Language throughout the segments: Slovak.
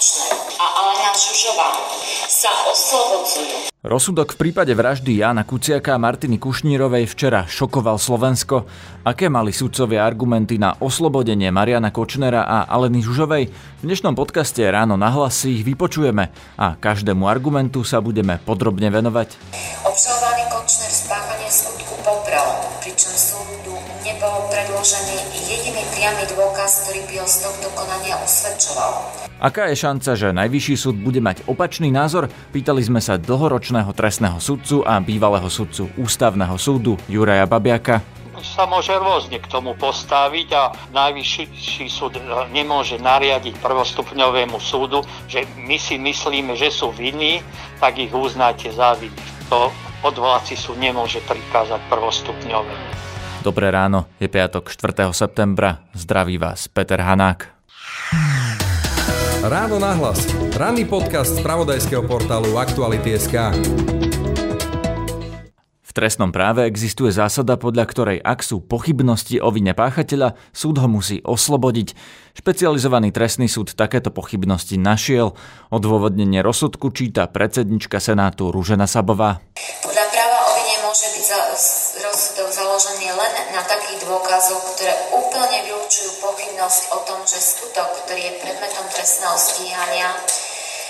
Kočner a Alena Žužová sa oslobodzujú. Rozsudok v prípade vraždy Jána Kuciaka a Martiny Kušnírovej včera šokoval Slovensko. Aké mali sudcovia argumenty na oslobodenie Mariana Kočnera a Aleny Žužovej? V dnešnom podcaste Ráno na hlas si ich vypočujeme a každému argumentu sa budeme podrobne venovať. Obžalovaný Kočner spáchanie skutku poprel, pričom súdu nebol predložený jediný priamy dôkaz, ktorý by ho z tohto konania usvedčoval. Aká je šanca, že Najvyšší súd bude mať opačný názor? Pýtali sme sa dlhoročného trestného sudcu a bývalého sudcu Ústavného súdu Juraja Babiaka sa môže rôzne k tomu postaviť a najvyšší súd nemôže nariadiť prvostupňovému súdu, že my si myslíme, že sú vinní, tak ich uznáte za vinných. To odvolací súd nemôže prikázať prvostupňové. Dobré ráno, je piatok 4. septembra. Zdraví vás Peter Hanák. Ráno nahlas. Ranný podcast z pravodajského portálu Aktuality.sk. V trestnom práve existuje zásada, podľa ktorej ak sú pochybnosti o vine páchateľa, súd ho musí oslobodiť. Špecializovaný trestný súd takéto pochybnosti našiel. Odôvodnenie rozsudku číta predsednička Senátu Rúžena Sabová. Podľa práva o vine môže byť založený len na takých dôkazoch, ktoré úplne vylúčujú pochybnosť o tom, že skutok, ktorý je predmetom trestného stíhania,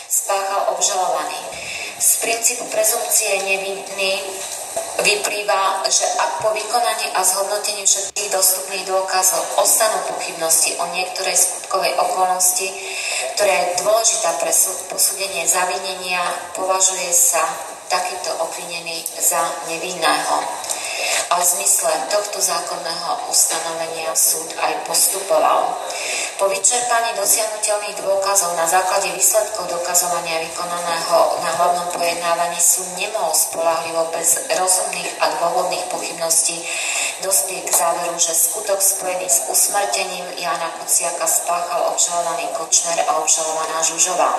spáchal obžalovaný. Z princípu prezumcie nevinný vyplýva, že ak po vykonaní a zhodnotení všetkých dostupných dôkazov ostanú pochybnosti o niektorej skutkovej okolnosti, ktorá je dôležitá pre posúdenie zavinenia, považuje sa takýto obvinený za nevinného a v zmysle tohto zákonného ustanovenia súd aj postupoval. Po vyčerpaní dosiahnutelných dôkazov na základe výsledkov dokazovania vykonaného na hlavnom pojednávaní súd nemohol spolahlivo bez rozumných a dôvodných pochybností dospieť k záveru, že skutok spojený s usmrtením Jana Kuciaka spáchal obžalovaný Kočner a obžalovaná Žužová.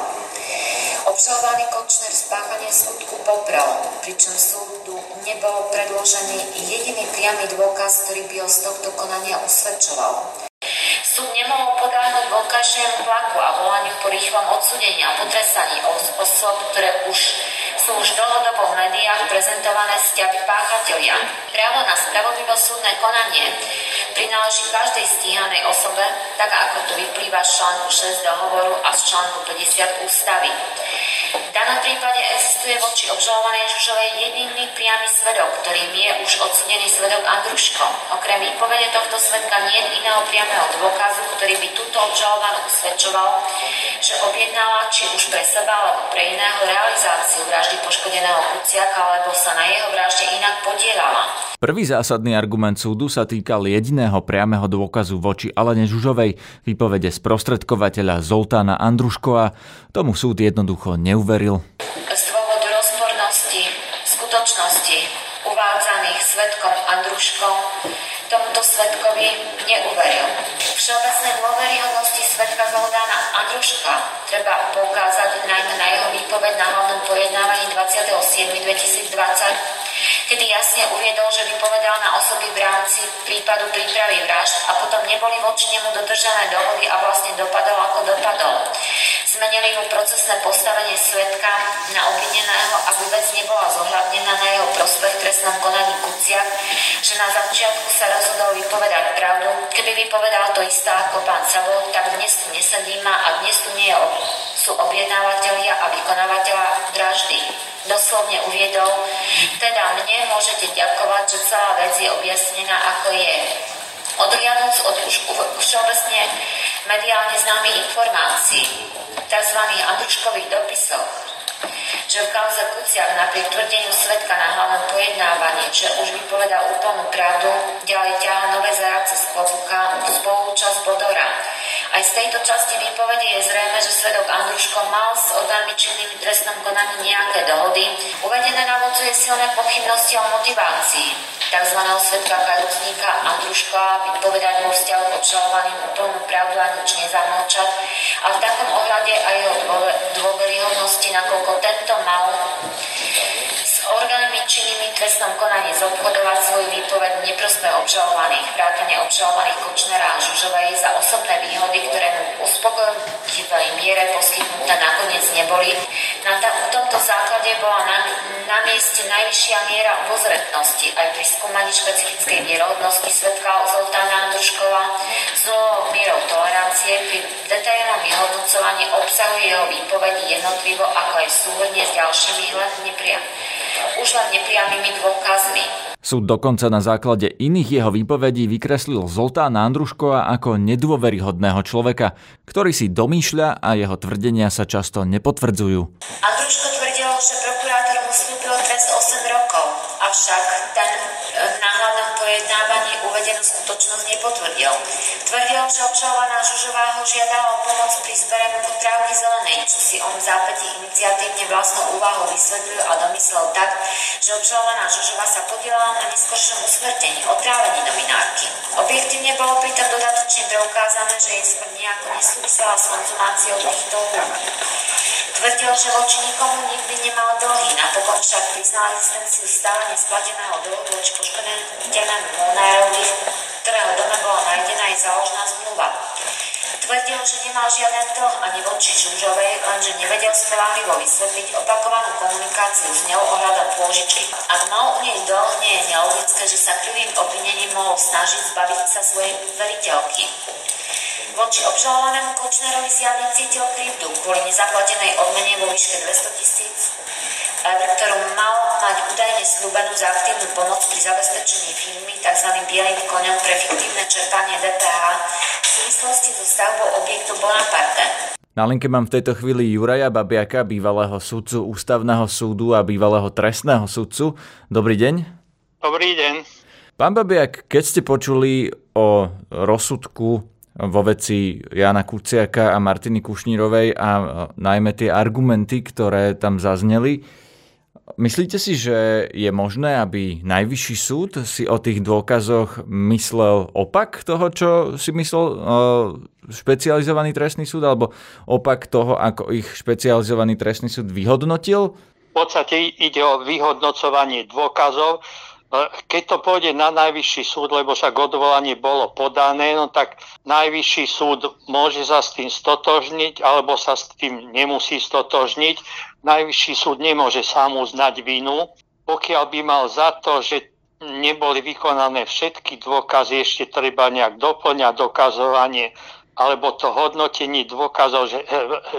Obžalovaný Kočner spáchanie skutku poprel, pričom súdu nebol predložený jediný priamy dôkaz, ktorý by ho z tohto konania usvedčoval. Súd nemohol podľahnúť vonkajšiemu tlaku a volaniu po rýchlom odsudení a potrestaní osob, ktoré už sú už dlhodobo v médiách prezentované vzťahy páchatelia. Právo na spravodlivé súdne konanie prináleží každej stíhanej osobe, tak ako to vyplýva z článku 6 dohovoru a z článku 50 ústavy. V danom prípade existuje voči obžalovanej Žužovej jediný priamy svedok, ktorým je už odsudený svedok Andruško. Okrem výpovede tohto svedka nie je iného priamého dôkazu, ktorý by túto obžalovanú usvedčoval, že objednala či už pre seba alebo pre iného realizáciu vraždy poškodeného Kuciaka alebo sa na jeho vražde inak podielala. Prvý zásadný argument súdu sa týkal jediného priameho dôkazu voči Alene Žužovej, výpovede sprostredkovateľa Zoltána Andruškova. Tomu súd jednoducho neuveril. Z dôvodu rozpornosti skutočnosti uvádzaných svetkom Andruškom tomuto svetkovi neuveril. Všeobecné dôveryhodnosti svetka Zoltána Andruška treba poukázať najmä na jeho výpoveď na hlavnom pojednávaní 27.2020 kedy jasne uviedol, že vypovedal na osoby v rámci prípadu prípravy vražd a potom neboli voči nemu dodržané dohody a vlastne dopadol ako dopadol. Zmenili mu procesné postavenie svetka na obvineného a vôbec nebola zohľadnená na jeho prospech trestnom konaní Kuciak, že na začiatku sa rozhodol vypovedať pravdu. Keby vypovedal to isté ako pán Sabo, tak dnes tu nesedíme a dnes tu nie sú objednávateľia a vykonávateľa vraždy doslovne uviedol, teda mne môžete ďakovať, že celá vec je objasnená ako je. Odliadnúc od už všeobecne mediálne známych informácií, tzv. Andruškových dopisov, že v kauze Kuciak napriek tvrdeniu svetka na hlavnom pojednávaní, že už vypovedal úplnú pravdu, ďalej ťaha nové zaradce z klobúka spolúčasť Bodora, aj z tejto časti výpovede je zrejme, že svedok Andruško mal s orgánmi činnými trestnom konaní nejaké dohody. Uvedené navodzuje silné pochybnosti o motivácii tzv. svetka kajúcníka Andruška vypovedať vo vzťahu obžalovaným úplnú pravdu a nič nezamlčať a v takom ohľade aj jeho dôveryhodnosti, nakoľko tento mal orgánmi činnými trestnom konaní zobchodovať svoju výpoveď neprospech obžalovaných, vrátane obžalovaných Kočnera a Žužovej za osobné výhody, ktoré mu uspokojivými miere poskytnuté nakoniec neboli. Na tomto základe bola na, na mieste najvyššia miera obozretnosti aj pri skúmaní špecifickej vierohodnosti svetka Zoltána Andruškova s novou mierou tolerancie pri detailnom vyhodnocovaní obsahu jeho výpovedí jednotlivo ako aj súhodne s ďalšími len nepria- už len nepriamými dôkazmi. Súd dokonca na základe iných jeho výpovedí vykreslil Zoltána Andruškova ako nedôveryhodného človeka, ktorý si domýšľa a jeho tvrdenia sa často nepotvrdzujú. Andruško tvrdil, že prokurátor mu slúbil trest 8 rokov, avšak Tvrdil, že obžalovaná Žužová ho žiadala o pomoc pri zbere trávky zelenej, čo si on v zápäti iniciatívne vlastnou úvahou vysvetlil a domyslel tak, že obžalovaná Žužová sa podielala na neskôršom usmrtení, otrávení novinárky. Objektívne bolo pritom dodatočne preukázané, že jej smrť nejako nesúvisela s konzumáciou týchto Tvrdil, že voči nikomu nikdy nemal dlhy, napokon však priznal existenciu stále nesplateného dlhu voči poškodenému Molnárovi, ktorého dome bola nájdená aj záložná zmluva. Tvrdil, že nemal žiaden dlh ani voči Žužovej, lenže nevedel spolahlivo vysvetliť opakovanú komunikáciu s ňou ohľadom pôžičky. Ak mal u nej dlh, nie je nelogické, že sa krivým obvinením mohol snažiť zbaviť sa svojej veriteľky. Voči obžalovanému Kočnerovi zjavne cítil krivdu kvôli nezaplatenej odmene vo výške 200 tisíc ktorú mal mať údajne slúbenú za aktívnu pomoc pri zabezpečení firmy tzv. bielým koňom pre fiktívne čerpanie DPH v súvislosti so stavbou objektu Bonaparte. Na linke mám v tejto chvíli Juraja Babiaka, bývalého sudcu Ústavného súdu a bývalého trestného sudcu. Dobrý deň. Dobrý deň. Pán Babiak, keď ste počuli o rozsudku vo veci Jana Kuciaka a Martiny Kušnírovej a najmä tie argumenty, ktoré tam zazneli, Myslíte si, že je možné, aby najvyšší súd si o tých dôkazoch myslel opak toho, čo si myslel uh, špecializovaný trestný súd, alebo opak toho, ako ich špecializovaný trestný súd vyhodnotil? V podstate ide o vyhodnocovanie dôkazov keď to pôjde na najvyšší súd, lebo však odvolanie bolo podané, no tak najvyšší súd môže sa s tým stotožniť, alebo sa s tým nemusí stotožniť. Najvyšší súd nemôže sám uznať vinu, pokiaľ by mal za to, že neboli vykonané všetky dôkazy, ešte treba nejak doplňať dokazovanie alebo to hodnotenie dôkazov, že,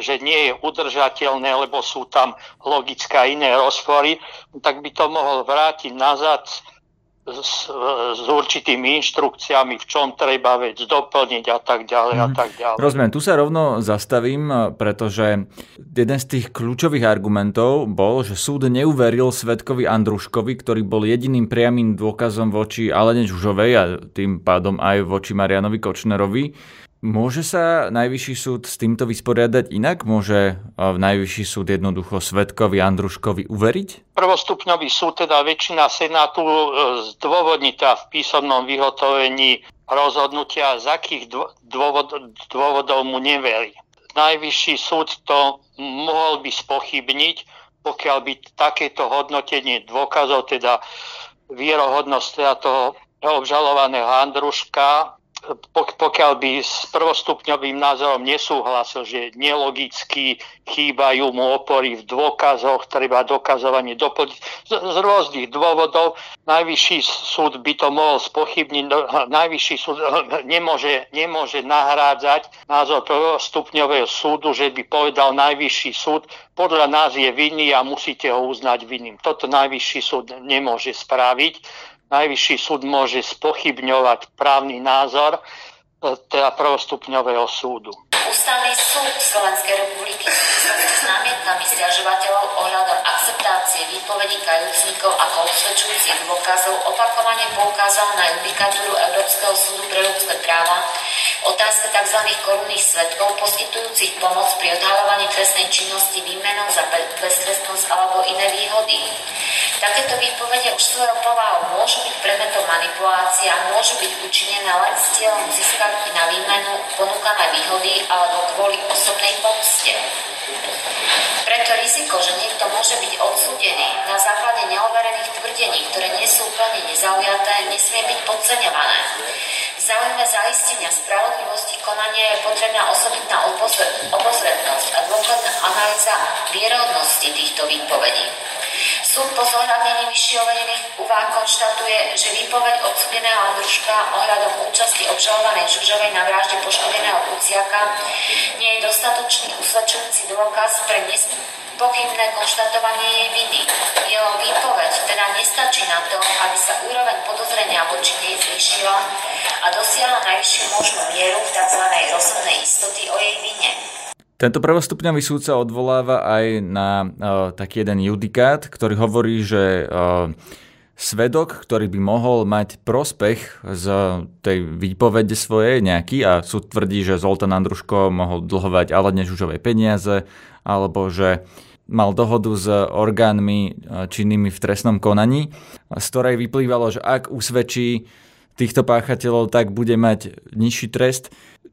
že nie je udržateľné, lebo sú tam logické iné rozpory, tak by to mohol vrátiť nazad s, s určitými inštrukciami, v čom treba vec doplniť a tak ďalej a mhm. tak ďalej. Rozumiem, tu sa rovno zastavím, pretože jeden z tých kľúčových argumentov bol, že súd neuveril svetkovi Andruškovi, ktorý bol jediným priamým dôkazom voči Alene Žužovej a tým pádom aj voči Marianovi Kočnerovi Môže sa najvyšší súd s týmto vysporiadať inak? Môže v najvyšší súd jednoducho Svetkovi Andruškovi uveriť? Prvostupňový súd, teda väčšina senátu e, zdôvodnita v písomnom vyhotovení rozhodnutia, z akých dôvod, dôvodov mu neverí. Najvyšší súd to mohol by spochybniť, pokiaľ by takéto hodnotenie dôkazov, teda vierohodnosť teda toho obžalovaného Andruška pokiaľ by s prvostupňovým názorom nesúhlasil, že nelogicky chýbajú mu opory v dôkazoch, treba dokazovanie doplniť z, z rôznych dôvodov. Najvyšší súd by to mohol spochybniť. No, najvyšší súd nemôže, nemôže nahrádzať názor prvostupňového súdu, že by povedal najvyšší súd, podľa nás je vinný a musíte ho uznať vinným. Toto najvyšší súd nemôže spraviť najvyšší súd môže spochybňovať právny názor e, teda prvostupňového súdu. Ústavný súd Slovenskej republiky s námietkami stiažovateľov ohľadom akceptácie výpovedí kajúcnikov ako usvedčujúcich dôkazov opakovane poukázal na judikatúru Európskeho súdu pre ľudské práva otázka tzv. korunných svetkov poskytujúcich pomoc pri odhalovaní trestnej činnosti výmenou za beztrestnosť alebo iné výhody. Takéto výpovede už svojou povahou môžu byť predmetom manipulácie a môžu byť učinené len s cieľom získať na výmenu ponúkané výhody alebo kvôli osobnej pomste. Preto riziko, že niekto môže byť odsúdený na základe neoverených tvrdení, ktoré nie sú úplne nezaujaté, nesmie byť podceňované. V záujme zaistenia spravodlivosti konania je potrebná osobitná obozretnosť vierodnosti týchto výpovedí. Súd po zohľadnení vyššie uvedených konštatuje, že výpoveď odsudeného Andruška ohľadom účasti obžalovanej Žužovej na vražde poškodeného Kuciaka nie je dostatočný usvedčujúci dôkaz pre pochybné konštatovanie jej viny. Jeho výpoveď teda nestačí na to, aby sa úroveň podozrenia voči nej zvýšila a dosiahla najvyššiu možnú mieru tzv. rozhodnej istoty o jej vine. Tento prvostupňový súd sa odvoláva aj na uh, taký jeden judikát, ktorý hovorí, že uh, svedok, ktorý by mohol mať prospech z tej výpovede svojej nejaký a súd tvrdí, že Zoltán Andruško mohol dlhovať Alene Žužovej peniaze alebo že mal dohodu s orgánmi činnými v trestnom konaní, z ktorej vyplývalo, že ak usvedčí týchto páchateľov, tak bude mať nižší trest.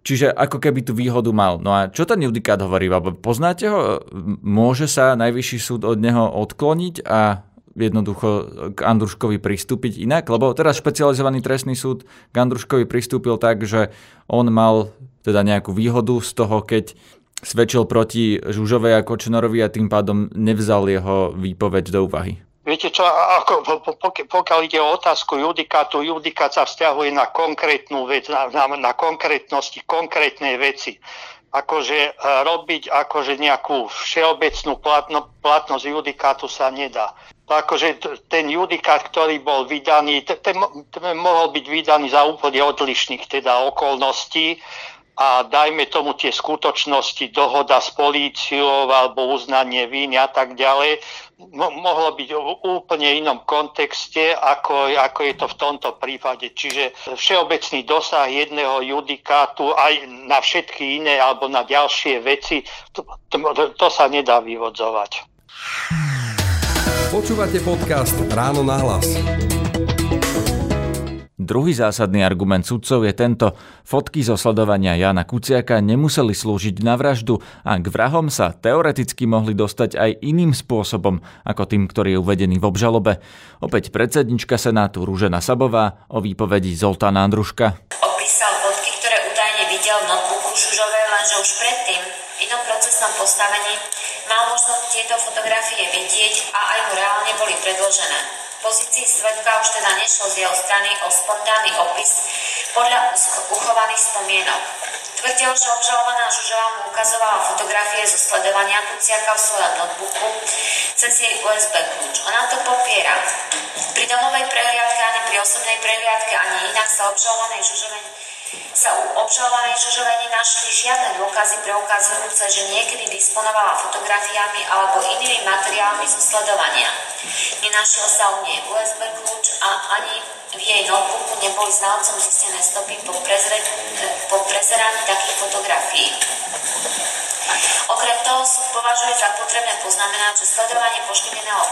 Čiže ako keby tú výhodu mal. No a čo ten judikát hovorí? Poznáte ho? Môže sa najvyšší súd od neho odkloniť a jednoducho k Andruškovi pristúpiť inak? Lebo teraz špecializovaný trestný súd k Andruškovi pristúpil tak, že on mal teda nejakú výhodu z toho, keď svedčil proti Žužovej a Kočnerovi a tým pádom nevzal jeho výpoveď do úvahy. Viete čo, ako, pokiaľ ide o otázku judikátu, judikát sa vzťahuje na konkrétnu vec, na, na, na konkrétnosti konkrétnej veci. Akože e, robiť akože nejakú všeobecnú platno, platnosť judikátu sa nedá. Akože ten judikát, ktorý bol vydaný, ten, ten mohol byť vydaný za úplne odlišných teda okolností, a dajme tomu tie skutočnosti, dohoda s políciou alebo uznanie víny a tak ďalej, mo- mohlo byť v úplne inom kontexte, ako, ako je to v tomto prípade. Čiže všeobecný dosah jedného judikátu aj na všetky iné alebo na ďalšie veci, to, to, to sa nedá vyvodzovať. Počúvate podcast Ráno na hlas. Druhý zásadný argument sudcov je tento. Fotky zo sledovania Jana Kuciaka nemuseli slúžiť na vraždu a k vrahom sa teoreticky mohli dostať aj iným spôsobom, ako tým, ktorý je uvedený v obžalobe. Opäť predsednička Senátu Rúžena Sabová o výpovedi Zoltána Andruška. Opísal fotky, ktoré údajne videl v notebooku Žužovej, lenže už predtým procesnom postavení mal možnosť tieto fotografie vidieť a aj mu reálne boli predložené pozícii svetka už teda nešlo z jeho strany o spontánny opis podľa uchovaných spomienok. Tvrdil, že obžalovaná Žužová mu ukazovala fotografie zo sledovania Kuciaka v svojom notebooku cez jej USB kľúč. Ona to popiera. Pri domovej prehliadke ani pri osobnej prehliadke ani inak sa obžalovanej Žužovej sa u obžalovanej Žužovej nenašli žiadne dôkazy preukazujúce, že niekedy disponovala fotografiami alebo inými materiálmi zo sledovania. Nenašiel sa u nej USB kľúč a ani v jej notebooku neboli znalcom zistené stopy po, prezre, po prezeraní takých fotografií. Okrem toho sú považuje za potrebné poznamenať, že sledovanie poškodeného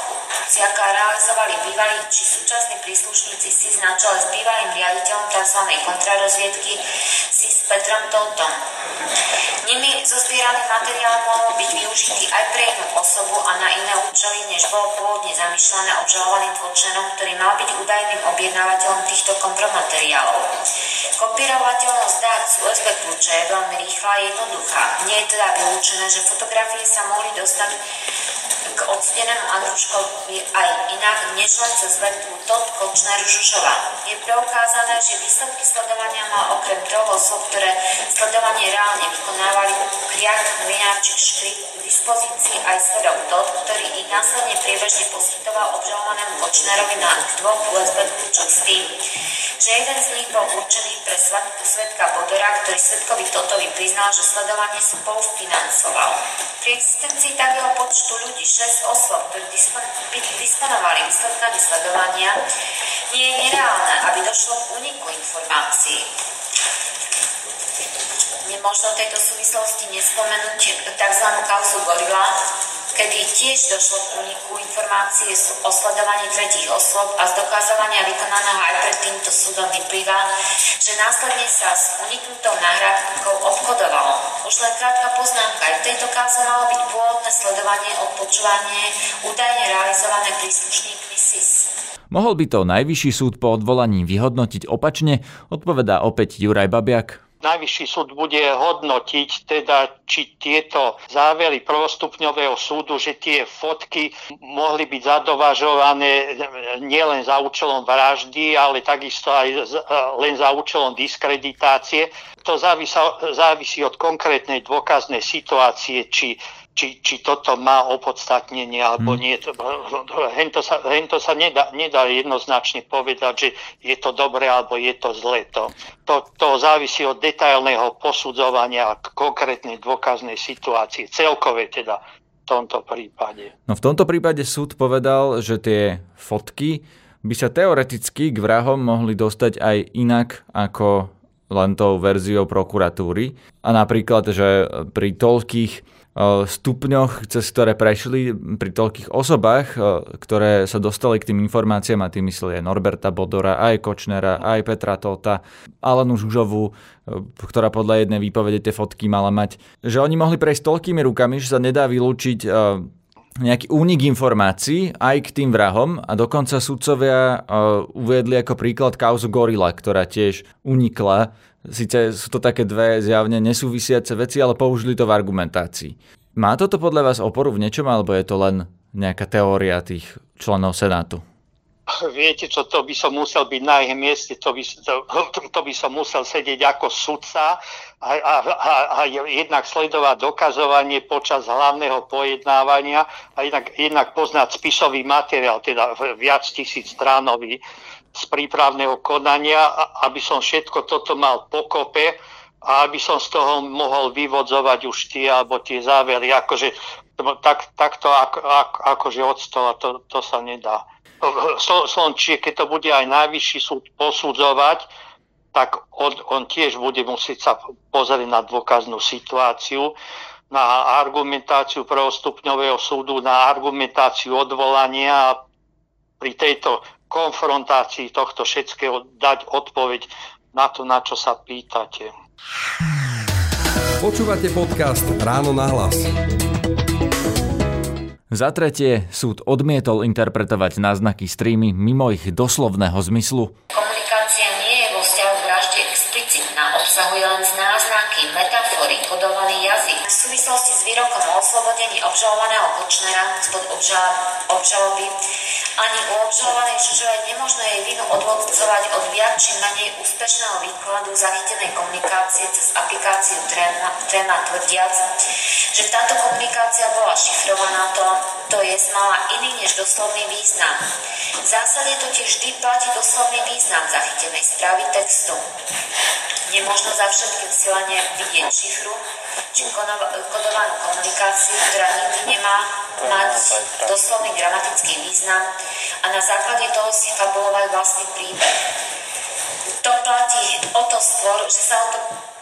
Kuciaka realizovali bývalí či súčasní príslušníci SIS na čele s bývalým riaditeľom tzv. kontrarozviedky SIS Petrom Toltom. Nimi zozbieraný materiál mohol byť využitý aj pre inú osobu a na iné účely, než bolo pôvodne zamýšľané obžalovaným Kočnerom, ktorý mal byť údajným objednávateľom týchto kompromateriálov. Kopírovateľnosť dát z USB kľúče je veľmi rýchla a jednoduchá. Nie je teda vylúčené, že fotografie sa mohli dostať k odsudenému Andruškovi aj inak, než len cez vetvu Todd Kočner Žužova. Je preukázané, že výsledky sledovania mal okrem troch osob, ktoré sledovanie reálne vykonávali Kriak, Mlináčik, Škrit k dispozícii aj svedok Todd, ktorý ich následne priebežne poskytoval obžalovanému Kočnerovi na dvoch USB kľúčoch s tým, že jeden z nich bol určený pre svetka Bodora, ktorý svetkovi Totovi priznal, že sledovanie spolu financoval. Pri existencii takého počtu ľudí, 6 osôb, ktorí disponovali výsledkami sledovania, nie je nereálne, aby došlo k úniku informácií. Nemožno v tejto súvislosti nespomenúť tzv. kauzu Gorila, kedy tiež došlo k úniku informácií o sledovaní tretích osôb a z dokazovania vykonaného aj pred týmto súdom vyplýva, že následne sa s uniknutou náhradkou obchodovalo. Už len krátka poznámka, aj v tejto káze malo byť pôvodné sledovanie, odpočúvanie údajne realizované príslušníkmi SIS. Mohol by to najvyšší súd po odvolaní vyhodnotiť opačne, odpovedá opäť Juraj Babiak. Najvyšší súd bude hodnotiť teda, či tieto závery prvostupňového súdu, že tie fotky mohli byť zadovažované nielen za účelom vraždy, ale takisto aj len za účelom diskreditácie. To závisí od konkrétnej dôkaznej situácie, či či, či toto má opodstatnenie alebo hmm. nie. Hento sa, hento sa nedá, nedá jednoznačne povedať, že je to dobré alebo je to zlé. To, to, to závisí od detailného posudzovania konkrétnej dôkaznej situácie, celkové teda v tomto prípade. No v tomto prípade súd povedal, že tie fotky by sa teoreticky k vrahom mohli dostať aj inak ako len tou verziou prokuratúry. A napríklad, že pri toľkých stupňoch, cez ktoré prešli pri toľkých osobách, ktoré sa dostali k tým informáciám a tým mysleli aj Norberta Bodora, aj Kočnera, aj Petra Tota, Alenu Žužovu, ktorá podľa jednej výpovede tie fotky mala mať, že oni mohli prejsť toľkými rukami, že sa nedá vylúčiť nejaký únik informácií aj k tým vrahom a dokonca sudcovia uviedli ako príklad kauzu Gorila, ktorá tiež unikla Sice sú to také dve zjavne nesúvisiace veci, ale použili to v argumentácii. Má toto podľa vás oporu v niečom, alebo je to len nejaká teória tých členov Senátu? Viete čo, to by som musel byť na ich mieste, to by, to, to by som musel sedieť ako sudca a, a, a, a jednak sledovať dokazovanie počas hlavného pojednávania a jednak, jednak poznať spisový materiál, teda viac tisíc stránový z prípravného konania, aby som všetko toto mal pokope a aby som z toho mohol vyvodzovať už tie alebo tie závery. Akože, tak, takto ako, ako, akože od stola to, to sa nedá. Som, či keď to bude aj najvyšší súd posudzovať, tak on, on tiež bude musieť sa pozrieť na dôkaznú situáciu, na argumentáciu prvostupňového súdu, na argumentáciu odvolania a pri tejto konfrontácii tohto všetkého dať odpoveď na to, na čo sa pýtate. Počúvate podcast Ráno na hlas. Za tretie, súd odmietol interpretovať náznaky streamy mimo ich doslovného zmyslu. Komunikácia nie je vo vzťahu k vražde explicitná, obsahuje len náznaky, metafory, kodovaný jazyk. V súvislosti s výrokom o oslobodení obžalovaného Kočnera spod obžaloby ani u obžalovanej Žužovej nemožno jej vinu odvodzovať od viac či menej úspešného výkladu zachytenej komunikácie cez aplikáciu Trema, Trema tvrdiac, že táto komunikácia bola šifrovaná, to, to je mala iný než doslovný význam. V zásade totiž vždy platí doslovný význam zachytenej správy textu. Nemožno za všetkým silane vidieť šifru či kodovanú komunikáciu, ktorá nikdy nemá mať doslovný gramatický význam a na základe toho si fabulovať vlastný príbeh. To platí o to skôr, že sa o to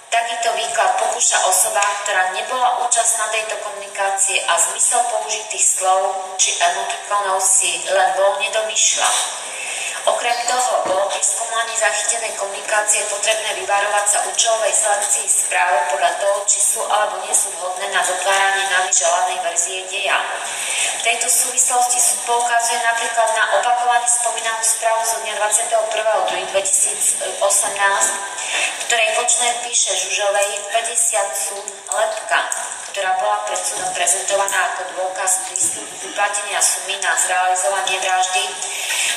takýto výklad pokúša osoba, ktorá nebola účastná tejto komunikácie a zmysel použitých slov či emotikonov si len voľne domýšľa. Okrem toho bolo pri skúmaní zachytenej komunikácie potrebné vyvarovať sa účelovej selekcii správ podľa toho, či sú alebo nie sú vhodné na dotváranie nami želanej verzie deja. V tejto súvislosti súd poukazuje napríklad na opakovane spomínanú správu zo dňa 21.2.2018, v ktorej Kočner píše Žužovej 50 súd lepka, ktorá bola pred súdom prezentovaná ako dôkaz vyplatenia sumy na zrealizovanie vraždy,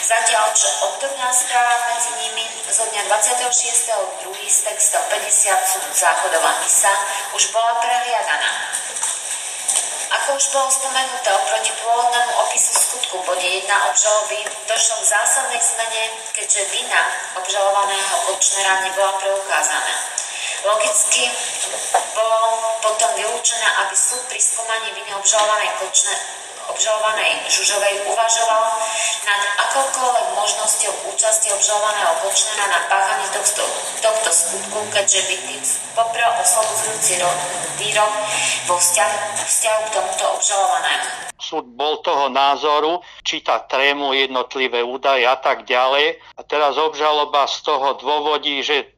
zatiaľ čo obdobná správa medzi nimi zo dňa 26.2. s textom 50 súd záchodová misa už bola prehliadaná. Ako už bolo spomenuté, oproti pôvodnému opisu skutku bode 1 obžaloby došlo k zásadnej zmene, keďže vina obžalovaného Kočnera nebola preukázaná. Logicky bolo potom vylúčené, aby súd pri skúmaní viny obžalovanej Kočner, obžalovanej Žužovej uvažoval nad akoukoľvek možnosťou účasti obžalovaného Kočnera na páchaní tohto, tohto skutku, keďže by tým poprel oslobodzujúci výrok vo vzťahu, vzťahu k tomuto obžalovanému. Súd bol toho názoru, číta trému, jednotlivé údaje a tak ďalej. A teraz obžaloba z toho dôvodí, že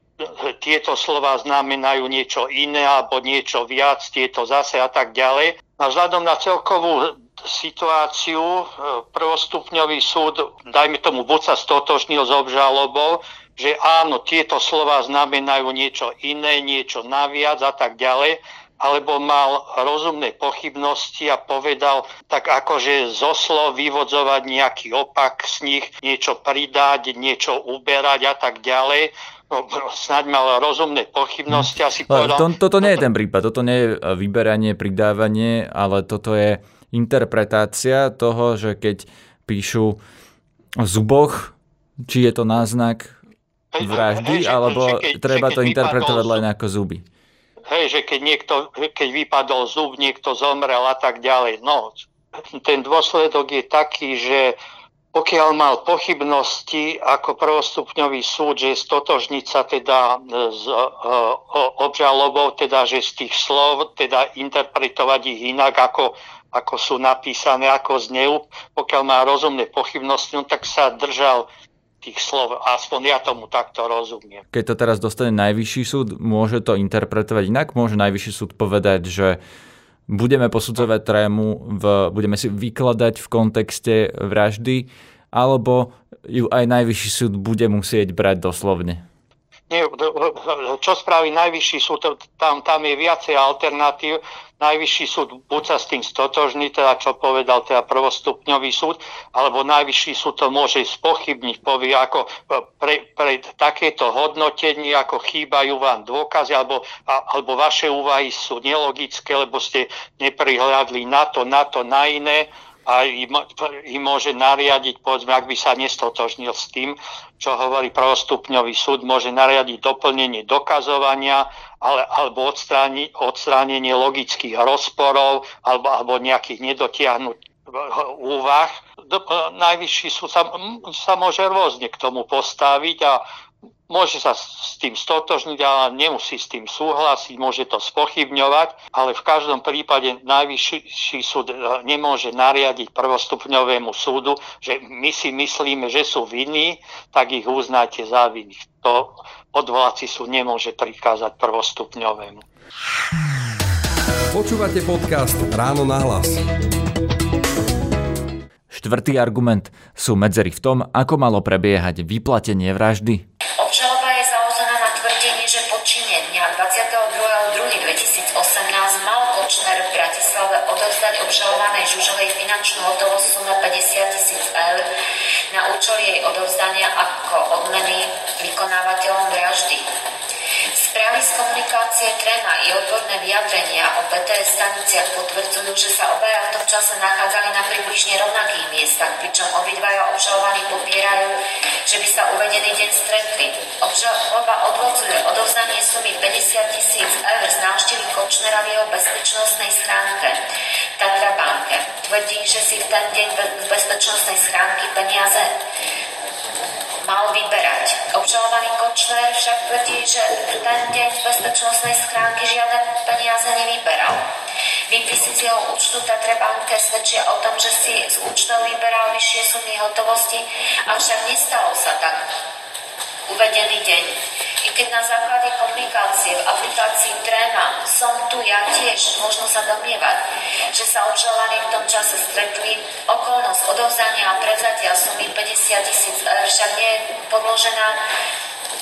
tieto slova znamenajú niečo iné alebo niečo viac, tieto zase a tak ďalej. A vzhľadom na celkovú situáciu e, prvostupňový súd, dajme tomu, buď sa stotožnil s obžalobou, že áno, tieto slova znamenajú niečo iné, niečo naviac a tak ďalej, alebo mal rozumné pochybnosti a povedal tak akože zo slov vyvodzovať nejaký opak z nich, niečo pridať, niečo uberať a tak ďalej. No, snáď mal rozumné pochybnosti a si povedal... To, toto nie je ten prípad, toto nie je vyberanie, pridávanie, ale toto je interpretácia toho, že keď píšu o zuboch, či je to náznak vraždy, alebo treba to interpretovať len ako zuby. Hej, že keď, niekto, keď vypadol zub, niekto zomrel a tak ďalej. No, ten dôsledok je taký, že pokiaľ mal pochybnosti ako prvostupňový súd, že stotožniť sa teda s obžalobou, teda že z tých slov teda interpretovať ich inak ako, ako sú napísané, ako znejú, pokiaľ má rozumné pochybnosti, no tak sa držal tých slov, aspoň ja tomu takto rozumiem. Keď to teraz dostane najvyšší súd, môže to interpretovať inak? Môže najvyšší súd povedať, že budeme posudzovať trému, v, budeme si vykladať v kontexte vraždy, alebo ju aj najvyšší súd bude musieť brať doslovne? Nie, čo spraví najvyšší súd, tam, tam je viacej alternatív najvyšší súd buď sa s tým stotožní, teda čo povedal teda prvostupňový súd, alebo najvyšší súd to môže spochybniť, povie ako pre, pre takéto hodnotenie, ako chýbajú vám dôkazy, alebo, alebo vaše úvahy sú nelogické, lebo ste neprihľadli na to, na to, na iné a im, môže nariadiť, povedzme, ak by sa nestotožnil s tým, čo hovorí prvostupňový súd, môže nariadiť doplnenie dokazovania ale, alebo odstráni, odstránenie logických rozporov alebo, alebo nejakých nedotiahnuť úvah. Najvyšší súd sa, sa môže rôzne k tomu postaviť a Môže sa s tým stotožniť, ale nemusí s tým súhlasiť, môže to spochybňovať, ale v každom prípade najvyšší súd e, nemôže nariadiť prvostupňovému súdu, že my si myslíme, že sú vinní, tak ich uznáte za vinných. To odvolací súd nemôže prikázať prvostupňovému. Počúvate podcast Ráno na hlas. Štvrtý argument sú medzery v tom, ako malo prebiehať vyplatenie vraždy. 22.2.2018 mal Kočner v Bratislave odovzdať obžalovanej Žužovej finančnú hotovosť sumu 50 tisíc eur na účel jej odovzdania ako odmeny vykonávateľom vraždy. Správy z komunikácie Trema i odborné vyjadrenia o BTS staniciach potvrdzujú, že sa obaja v tom čase nachádzali na približne rovnakých miestach, pričom obidvaja obžalovaní popierajú, že by sa uvedený deň stretli. Obžaloba odvodzuje odovzdanie sumy 50 tisíc eur z návštevy Kočnera v jeho bezpečnostnej schránke Tatra banke. Tvrdí, že si v ten deň z bezpečnostnej schránky peniaze mal vyberať. Obžalovaný Kočner však tvrdí, že ten deň z bezpečnostnej schránky žiadne peniaze nevyberal. Výpisy z jeho účtu Tatre banke svedčia o tom, že si z účtov vyberal vyššie sumy hotovosti, avšak nestalo sa tak uvedený deň. Keď na základe komunikácie v aplikácii Tréma som tu ja tiež, možno sa domnievať, že sa obžalovaní v tom čase stretli, okolnosť odovzdania a prevzatia sumy 50 tisíc eur však nie je podložená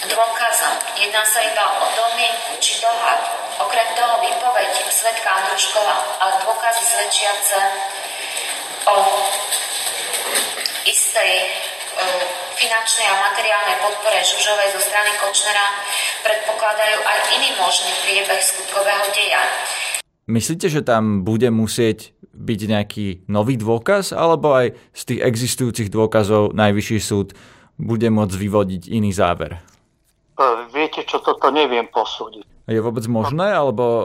dôkazom. Jedná sa iba o domienku či dohad. Okrem toho výpoveď svetka Andruškova a dôkazy svedčiace o istej finančnej a materiálnej podpore Žužovej zo strany Kočnera predpokladajú aj iný možný priebeh skutkového deja. Myslíte, že tam bude musieť byť nejaký nový dôkaz, alebo aj z tých existujúcich dôkazov Najvyšší súd bude môcť vyvodiť iný záver? E, viete čo, toto neviem posúdiť. Je vôbec možné, alebo uh,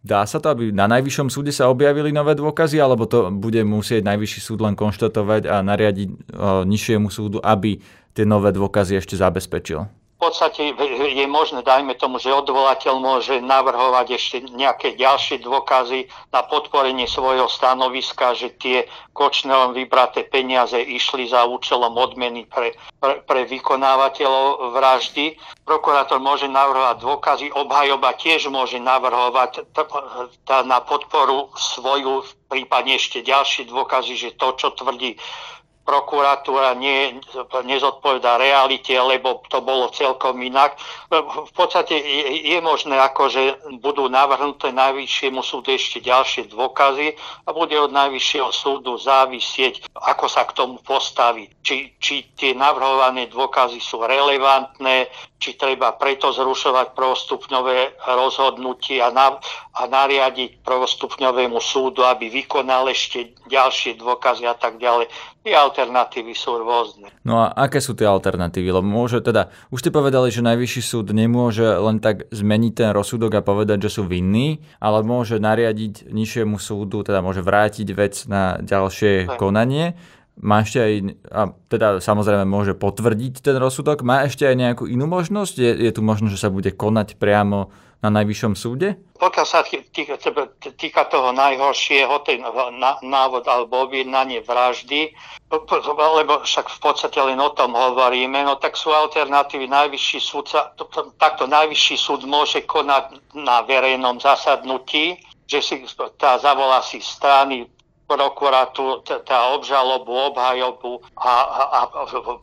dá sa to, aby na najvyššom súde sa objavili nové dôkazy, alebo to bude musieť najvyšší súd len konštatovať a nariadiť uh, nižšiemu súdu, aby tie nové dôkazy ešte zabezpečil? Podstate je možné, dajme tomu, že odvolateľ môže navrhovať ešte nejaké ďalšie dôkazy na podporenie svojho stanoviska, že tie Kočnerom vybraté peniaze išli za účelom odmeny pre, pre, pre vykonávateľov vraždy. Prokurátor môže navrhovať dôkazy, obhajoba tiež môže navrhovať na podporu svoju, prípadne ešte ďalšie dôkazy, že to, čo tvrdí prokuratúra nie, nezodpovedá realite, lebo to bolo celkom inak. V podstate je, je možné, ako, že budú navrhnuté najvyššiemu súdu ešte ďalšie dôkazy a bude od najvyššieho súdu závisieť, ako sa k tomu postaví. Či, či tie navrhované dôkazy sú relevantné, či treba preto zrušovať prvostupňové rozhodnutie a, na, a nariadiť prvostupňovému súdu, aby vykonal ešte ďalšie dôkazy a tak ďalej. Tie alternatívy sú rôzne. No a aké sú tie alternatívy? Lebo môže teda, už ste povedali, že najvyšší súd nemôže len tak zmeniť ten rozsudok a povedať, že sú vinní, ale môže nariadiť nižšiemu súdu, teda môže vrátiť vec na ďalšie tak. konanie má ešte aj, a teda samozrejme môže potvrdiť ten rozsudok, má ešte aj nejakú inú možnosť? Je, je tu možnosť, že sa bude konať priamo na najvyššom súde? Pokiaľ sa týka, toho najhoršieho, ten návod alebo objednanie vraždy, lebo však v podstate len o tom hovoríme, no tak sú alternatívy. Najvyšší súd sa, takto najvyšší súd môže konať na verejnom zasadnutí, že si tá zavolá si strany, prokuratúru, tá obžalobu, obhajobu a, a, a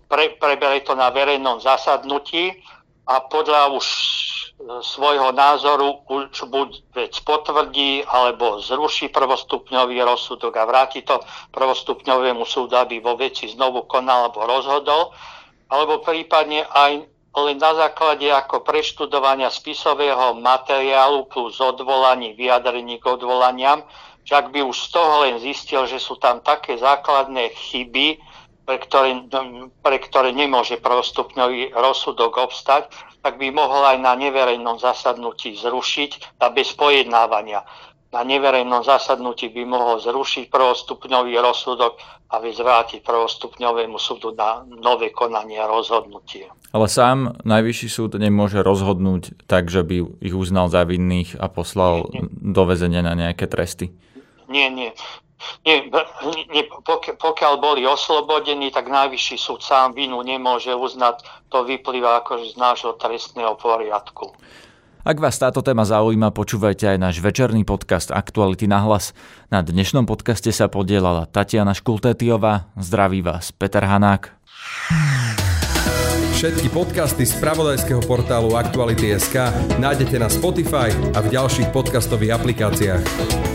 pre, prebere to na verejnom zasadnutí a podľa už svojho názoru už buď vec potvrdí alebo zruší prvostupňový rozsudok a vráti to prvostupňovému súdu, aby vo veci znovu konal alebo rozhodol, alebo prípadne aj len na základe ako preštudovania spisového materiálu plus odvolaní, vyjadrení k odvolaniam, že ak by už z toho len zistil, že sú tam také základné chyby, pre ktoré, pre ktoré nemôže prvostupňový rozsudok obstať, tak by mohol aj na neverejnom zasadnutí zrušiť a bez pojednávania. Na neverejnom zasadnutí by mohol zrušiť prvostupňový rozsudok a vyzvrátiť prvostupňovému súdu na nové konanie a rozhodnutie. Ale sám najvyšší súd nemôže rozhodnúť tak, že by ich uznal za vinných a poslal do väzenia na nejaké tresty nie, nie. Nie, nie, pokiaľ boli oslobodení, tak najvyšší súd sám vinu nemôže uznať. To vyplýva akože z nášho trestného poriadku. Ak vás táto téma zaujíma, počúvajte aj náš večerný podcast Aktuality na hlas. Na dnešnom podcaste sa podielala Tatiana Škultétiová. Zdraví vás Peter Hanák. Všetky podcasty z pravodajského portálu Aktuality.sk nájdete na Spotify a v ďalších podcastových aplikáciách.